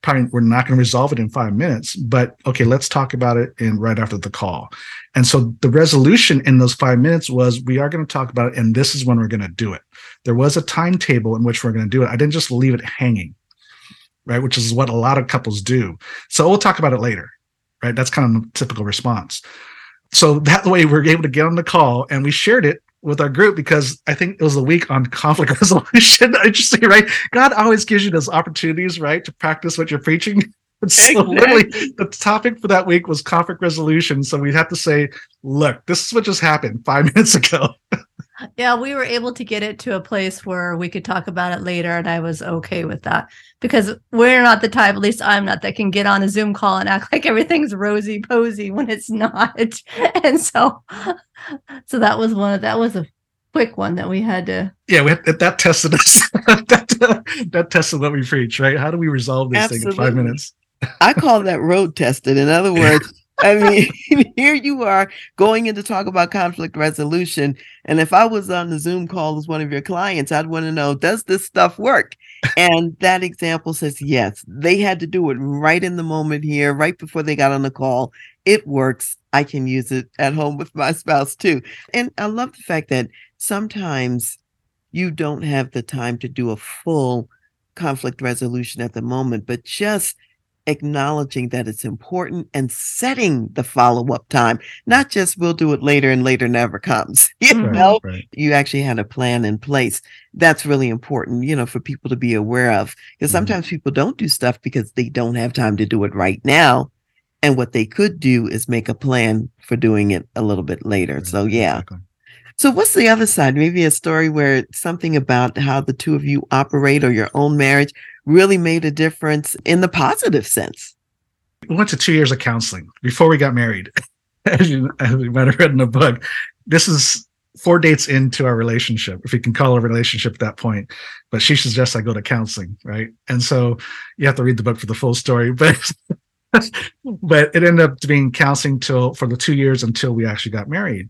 Probably we're not going to resolve it in five minutes, but okay, let's talk about it in right after the call. And so the resolution in those five minutes was we are going to talk about it, and this is when we're going to do it. There was a timetable in which we're going to do it. I didn't just leave it hanging, right? Which is what a lot of couples do. So we'll talk about it later, right? That's kind of a typical response. So that way we're able to get on the call and we shared it with our group because I think it was the week on conflict resolution. Interesting, right? God always gives you those opportunities, right, to practice what you're preaching. And so literally the topic for that week was conflict resolution. So we'd have to say, look, this is what just happened five minutes ago. Yeah, we were able to get it to a place where we could talk about it later, and I was okay with that because we're not the type, at least I'm not, that can get on a Zoom call and act like everything's rosy posy when it's not. And so, so that was one of that was a quick one that we had to. Yeah, we had, that tested us. that, that tested what we preach, right? How do we resolve this thing in five minutes? I call that road tested. In other words, I mean, here you are going in to talk about conflict resolution. And if I was on the Zoom call as one of your clients, I'd want to know, does this stuff work? And that example says, yes, they had to do it right in the moment here, right before they got on the call. It works. I can use it at home with my spouse too. And I love the fact that sometimes you don't have the time to do a full conflict resolution at the moment, but just acknowledging that it's important and setting the follow-up time not just we'll do it later and later never comes you Mhm. know right. you actually had a plan in place that's really important you know for people to be aware of because Mhm. sometimes people don't do stuff because they don't have time to do it right now and what they could do is make a plan for doing it a little bit later so yeah Exactly. so what's the other side? Maybe a story where something about how the two of you operate or your own marriage really made a difference in the positive sense. we went to two years of counseling before we got married. as, you, as you might have read in the book, this is four dates into our relationship, if you can call it a relationship at that point. But she suggests I go to counseling, right? And so you have to read the book for the full story. But but it ended up being counseling till for the two years until we actually got married.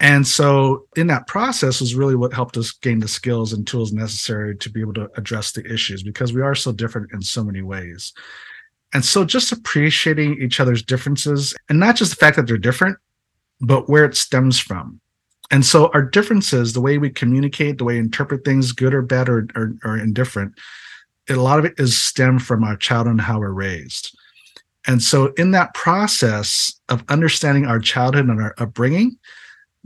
And so in that process was really what helped us gain the skills and tools necessary to be able to address the issues because we are so different in so many ways. And so just appreciating each other's differences and not just the fact that they're different, but where it stems from. And so our differences, the way we communicate, the way we interpret things, good or bad or, or, or indifferent, a lot of it is stemmed from our childhood and how we're raised. And so in that process of understanding our childhood and our upbringing,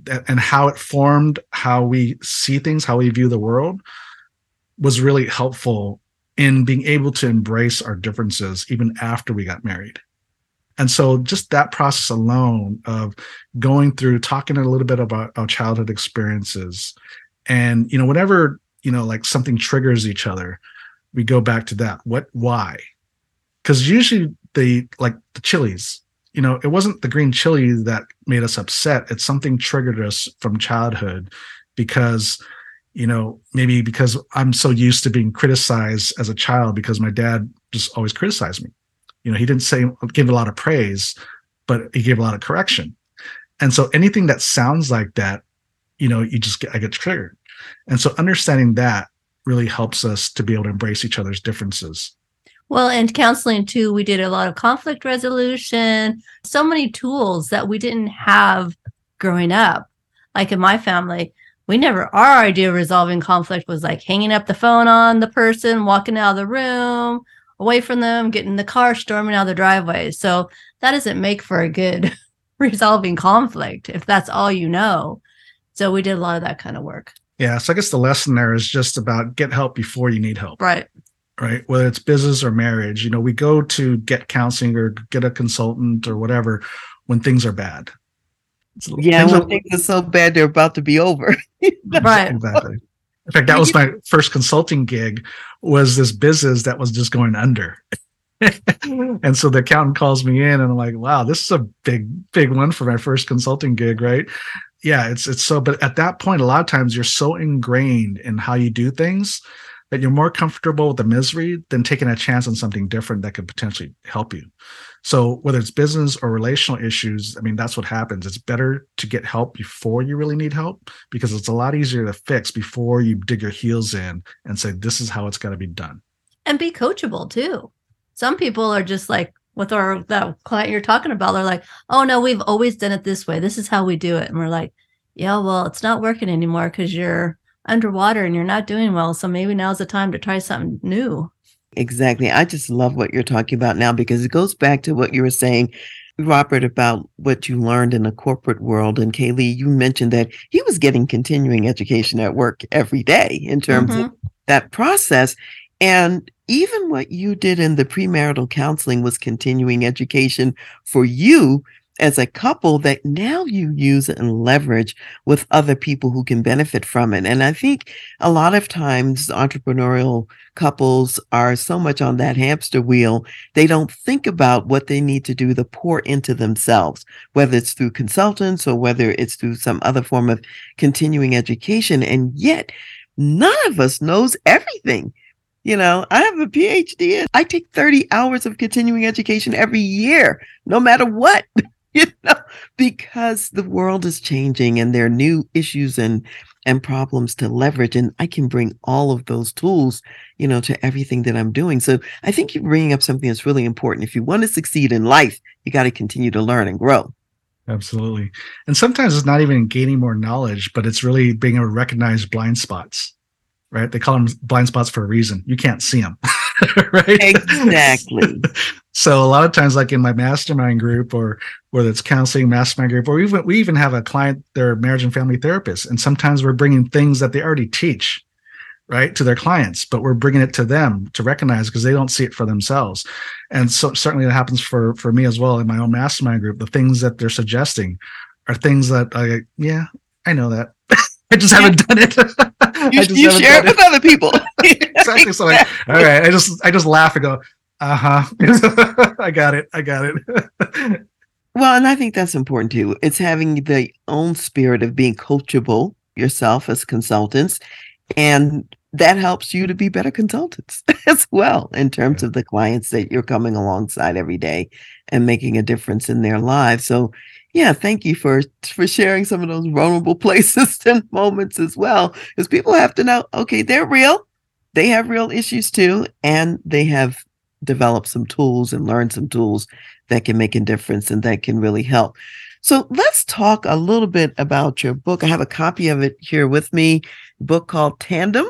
and how it formed how we see things, how we view the world, was really helpful in being able to embrace our differences even after we got married. And so just that process alone of going through talking a little bit about our childhood experiences and you know whenever you know like something triggers each other we go back to that what why because usually the like the chilies you know, it wasn't the green chili that made us upset. It's something triggered us from childhood because, you know, maybe because I'm so used to being criticized as a child because my dad just always criticized me. You know, he didn't say give a lot of praise, but he gave a lot of correction. And so anything that sounds like that, you know, you just get I get triggered. And so understanding that really helps us to be able to embrace each other's differences. Well, and counseling too, we did a lot of conflict resolution, so many tools that we didn't have growing up. Like in my family, we never, our idea of resolving conflict was like hanging up the phone on the person, walking out of the room, away from them, getting in the car, storming out of the driveway. So that doesn't make for a good resolving conflict if that's all you know. So we did a lot of that kind of work. Yeah. So I guess the lesson there is just about get help before you need help. Right right? Whether it's business or marriage, you know, we go to get counseling or get a consultant or whatever when things are bad. Yeah, things when are, things are so bad they're about to be over. right. Exactly. In fact, that was my first consulting gig was this business that was just going under. and so the accountant calls me in and I'm like, wow, this is a big, big one for my first consulting gig, right? Yeah, it's it's so but at that point, a lot of times you're so ingrained in how you do things that you're more comfortable with the misery than taking a chance on something different that could potentially help you. So whether it's business or relational issues, I mean, that's what happens. It's better to get help before you really need help because it's a lot easier to fix before you dig your heels in and say, this is how it's got to be done. And be coachable too. Some people are just like, with our that client you're talking about, they're like, oh no, we've always done it this way. This is how we do it. And we're like, yeah, well, it's not working anymore because you're underwater and you're not doing well. So maybe now's the time to try something new. Exactly. I just love what you're talking about now because it goes back to what you were saying, Robert, about what you learned in the corporate world. And Kay Lee, you mentioned that he was getting continuing education at work every day in terms mm-hmm. of that process. And even what you did in the premarital counseling was continuing education for you as a couple that now you use and leverage with other people who can benefit from it. And I think a lot of times entrepreneurial couples are so much on that hamster wheel, they don't think about what they need to do to pour into themselves, whether it's through consultants or whether it's through some other form of continuing education. And yet, none of us knows everything. You know, I have a PhD. I take 30 hours of continuing education every year, no matter what. you know, because the world is changing and there are new issues and and problems to leverage and I can bring all of those tools, you know, to everything that I'm doing. So I think you're bringing up something that's really important. If you want to succeed in life, you got to continue to learn and grow. Absolutely. And sometimes it's not even gaining more knowledge, but it's really being able to recognize blind spots, right? They call them blind spots for a reason. You can't see them. right? Exactly. so a lot of times, like in my mastermind group, or whether it's counseling mastermind group, or even we even have a client, they're marriage and family therapists, and sometimes we're bringing things that they already teach, right, to their clients, but we're bringing it to them to recognize because they don't see it for themselves. And so certainly that happens for for me as well in my own mastermind group. The things that they're suggesting are things that I yeah I know that. I just haven't done it. you, you share it with other people. exactly. So like, all right, I just I just laugh and go, uh huh. I got it. I got it. well, and I think that's important too. It's having the own spirit of being coachable yourself as consultants, and that helps you to be better consultants as well in terms of the clients that you're coming alongside every day and making a difference in their lives. So Yeah, thank you for for sharing some of those vulnerable places and moments as well. Because people have to know, okay, they're real. They have real issues too, and they have developed some tools and learned some tools that can make a difference and that can really help. So let's talk a little bit about your book. I have a copy of it here with me, book called Tandem.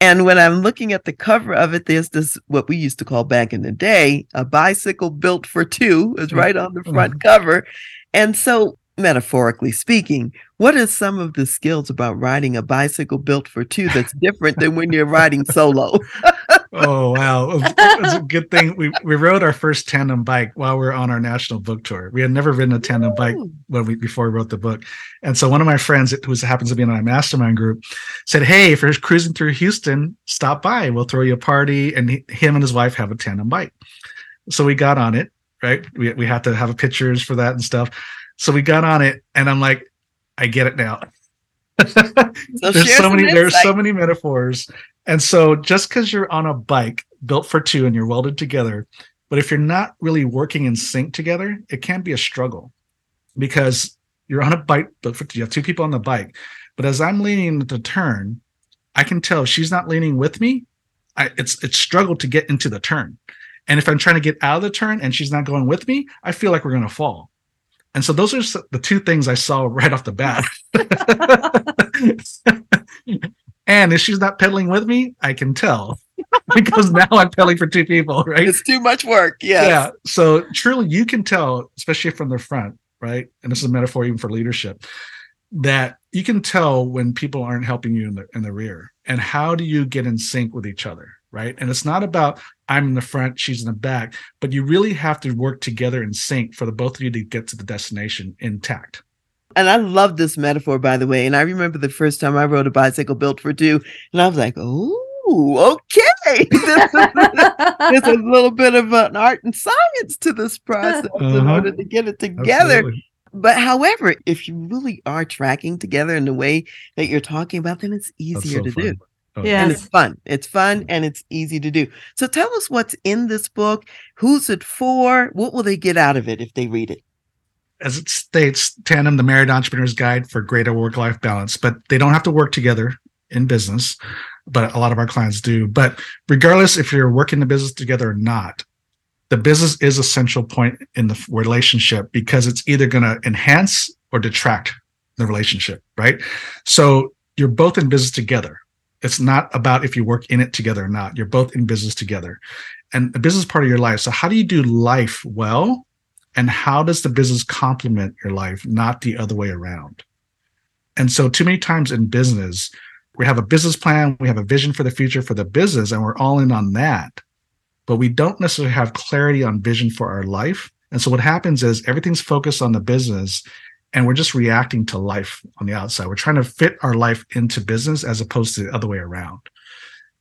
And when I'm looking at the cover of it, there's this what we used to call back in the day a bicycle built for two is right on the front mm-hmm. cover. And so, metaphorically speaking, what are some of the skills about riding a bicycle built for two that's different than when you're riding solo? oh wow, it's a good thing we we rode our first tandem bike while we are on our national book tour. We had never ridden a tandem bike when we before we wrote the book, and so one of my friends who happens to be in my mastermind group said, "Hey, if you're cruising through Houston, stop by. We'll throw you a party." And he, him and his wife have a tandem bike, so we got on it right? We we have to have pictures for that and stuff. So we got on it, and I'm like, I get it now. so there's so many there's so many metaphors, and so just because you're on a bike built for two and you're welded together, but if you're not really working in sync together, it can be a struggle because you're on a bike, for, you have two people on the bike. But as I'm leaning to turn, I can tell she's not leaning with me. I, it's it's struggled to get into the turn. And if I'm trying to get out of the turn and she's not going with me, I feel like we're going to fall. And so those are the two things I saw right off the bat. and if she's not pedaling with me, I can tell because now I'm pedaling for two people, right? It's too much work. Yes. Yeah. So truly, you can tell, especially from the front, right? And this is a metaphor even for leadership, that you can tell when people aren't helping you in the in the rear. And how do you get in sync with each other? right? And it's not about I'm in the front, she's in the back, but you really have to work together in sync for the both of you to get to the destination intact. And I love this metaphor, by the way. And I remember the first time I rode a bicycle built for two, and I was like, oh, okay. There's a little bit of an art and science to this process uh-huh. in order to get it together. Absolutely. But however, if you really are tracking together in the way that you're talking about, then it's easier so to fun. do. Oh, yeah. And it's fun. It's fun mm. and it's easy to do. So tell us what's in this book. Who's it for? What will they get out of it if they read it? As it states, Tandem, the Married Entrepreneur's Guide for Greater Work Life Balance, but they don't have to work together in business, but a lot of our clients do. But regardless if you're working the business together or not, the business is a central point in the relationship because it's either going to enhance or detract the relationship, right? So you're both in business together it's not about if you work in it together or not. You're both in business together. And the business part of your life. So how do you do life well? And how does the business complement your life, not the other way around? And so too many times in business, we have a business plan, we have a vision for the future for the business, and we're all in on that. But we don't necessarily have clarity on vision for our life. And so what happens is everything's focused on the business and we're just reacting to life on the outside. We're trying to fit our life into business as opposed to the other way around.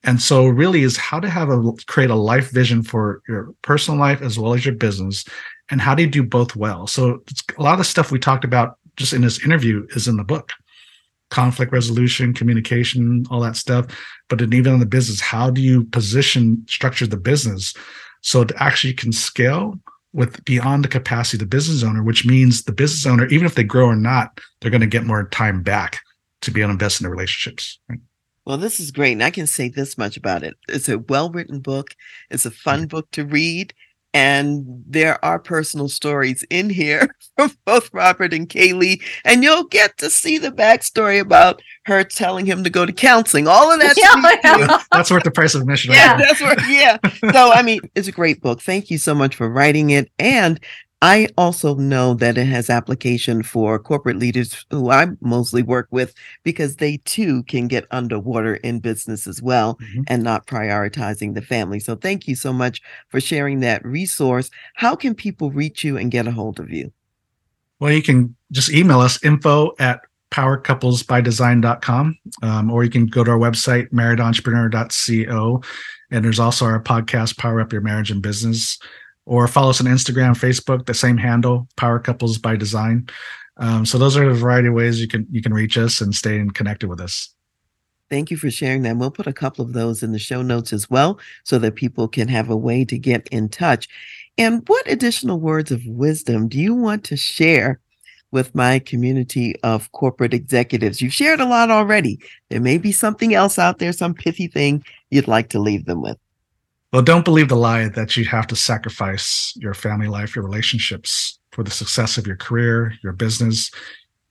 And so really is how to have a create a life vision for your personal life as well as your business and how do you do both well. So a lot of the stuff we talked about just in this interview is in the book. Conflict resolution, communication, all that stuff. But then even in the business, how do you position, structure the business so it actually can scale with beyond the capacity of the business owner, which means the business owner, even if they grow or not, they're going to get more time back to be able to invest in their relationships. Right? Well, this is great. And I can say this much about it. It's a well written book, it's a fun book to read. And there are personal stories in here from both Robert and Kay Lee. And you'll get to see the backstory about her telling him to go to counseling. All of that. Yeah, yeah. That's worth the price of admission. Yeah, that's worth, yeah. so, I mean, it's a great book. Thank you so much for writing it. And I also know that it has application for corporate leaders who I mostly work with because they too can get underwater in business as well mm-hmm. and not prioritizing the family. So thank you so much for sharing that resource. How can people reach you and get a hold of you? Well, you can just email us info at powercouplesbydesign.com um, or you can go to our website marriedentrepreneur.co and there's also our podcast power up your marriage and business or follow us on Instagram, Facebook, the same handle, Power Couples by Design. Um, so those are a variety of ways you can you can reach us and stay connected with us. Thank you for sharing that. We'll put a couple of those in the show notes as well so that people can have a way to get in touch. And what additional words of wisdom do you want to share with my community of corporate executives? You've shared a lot already. There may be something else out there, some pithy thing you'd like to leave them with. Well, don't believe the lie that you have to sacrifice your family life, your relationships for the success of your career, your business.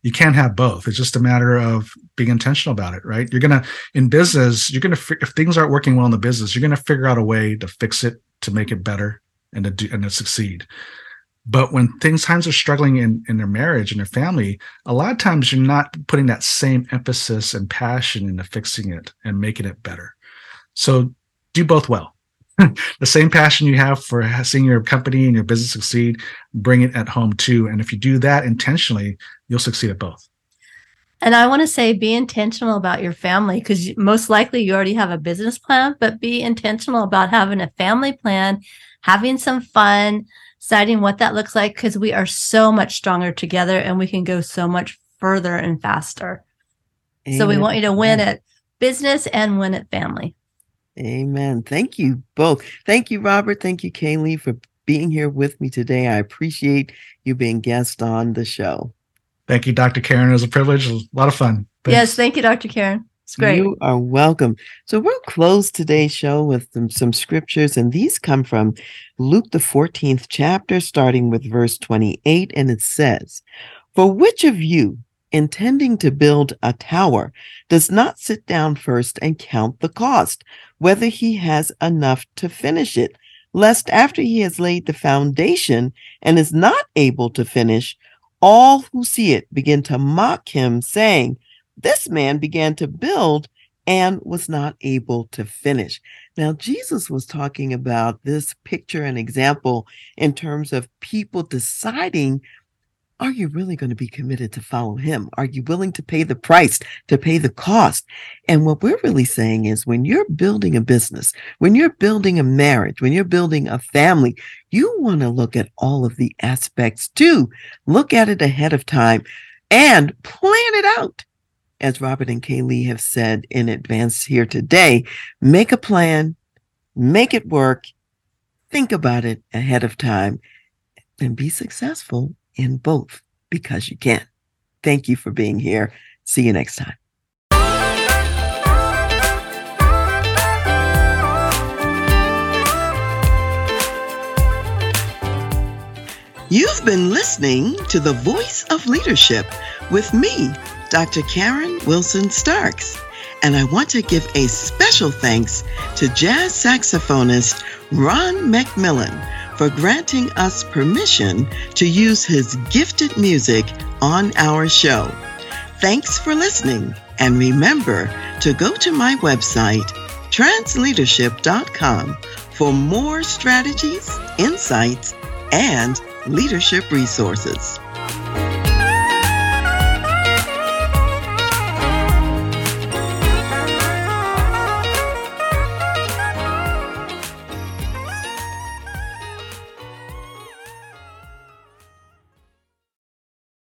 You can't have both. It's just a matter of being intentional about it, right? You're going to, in business, you're going to, if things aren't working well in the business, you're going to figure out a way to fix it, to make it better and to do, and to succeed. But when things times are struggling in, in their marriage and their family, a lot of times you're not putting that same emphasis and passion into fixing it and making it better. So do both well. the same passion you have for seeing your company and your business succeed, bring it at home too. And if you do that intentionally, you'll succeed at both. And I want to say be intentional about your family because most likely you already have a business plan, but be intentional about having a family plan, having some fun, deciding what that looks like because we are so much stronger together and we can go so much further and faster. Amen. So we want you to win at business and win at family. Amen. Thank you both. Thank you, Robert. Thank you, Kay Lee, for being here with me today. I appreciate you being guest on the show. Thank you, Dr. Karen. It was a privilege. It was a lot of fun. Thanks. Yes, thank you, Dr. Karen. It's great. You are welcome. So we'll close today's show with some, some scriptures, and these come from Luke, the 14th chapter, starting with verse 28. And it says, For which of you, intending to build a tower, does not sit down first and count the cost, whether he has enough to finish it, lest after he has laid the foundation and is not able to finish, all who see it begin to mock him, saying, this man began to build and was not able to finish. Now, Jesus was talking about this picture and example in terms of people deciding are you really going to be committed to follow him? Are you willing to pay the price, to pay the cost? And what we're really saying is when you're building a business, when you're building a marriage, when you're building a family, you want to look at all of the aspects too. Look at it ahead of time and plan it out as Robert and Kay Lee have said in advance here today, make a plan, make it work, think about it ahead of time, and be successful in both because you can. Thank you for being here. See you next time. You've been listening to The Voice of Leadership with me, Dr. Karen Wilson Starks. And I want to give a special thanks to jazz saxophonist Ron McMillan for granting us permission to use his gifted music on our show. Thanks for listening. And remember to go to my website, transleadership.com, for more strategies, insights, and leadership resources.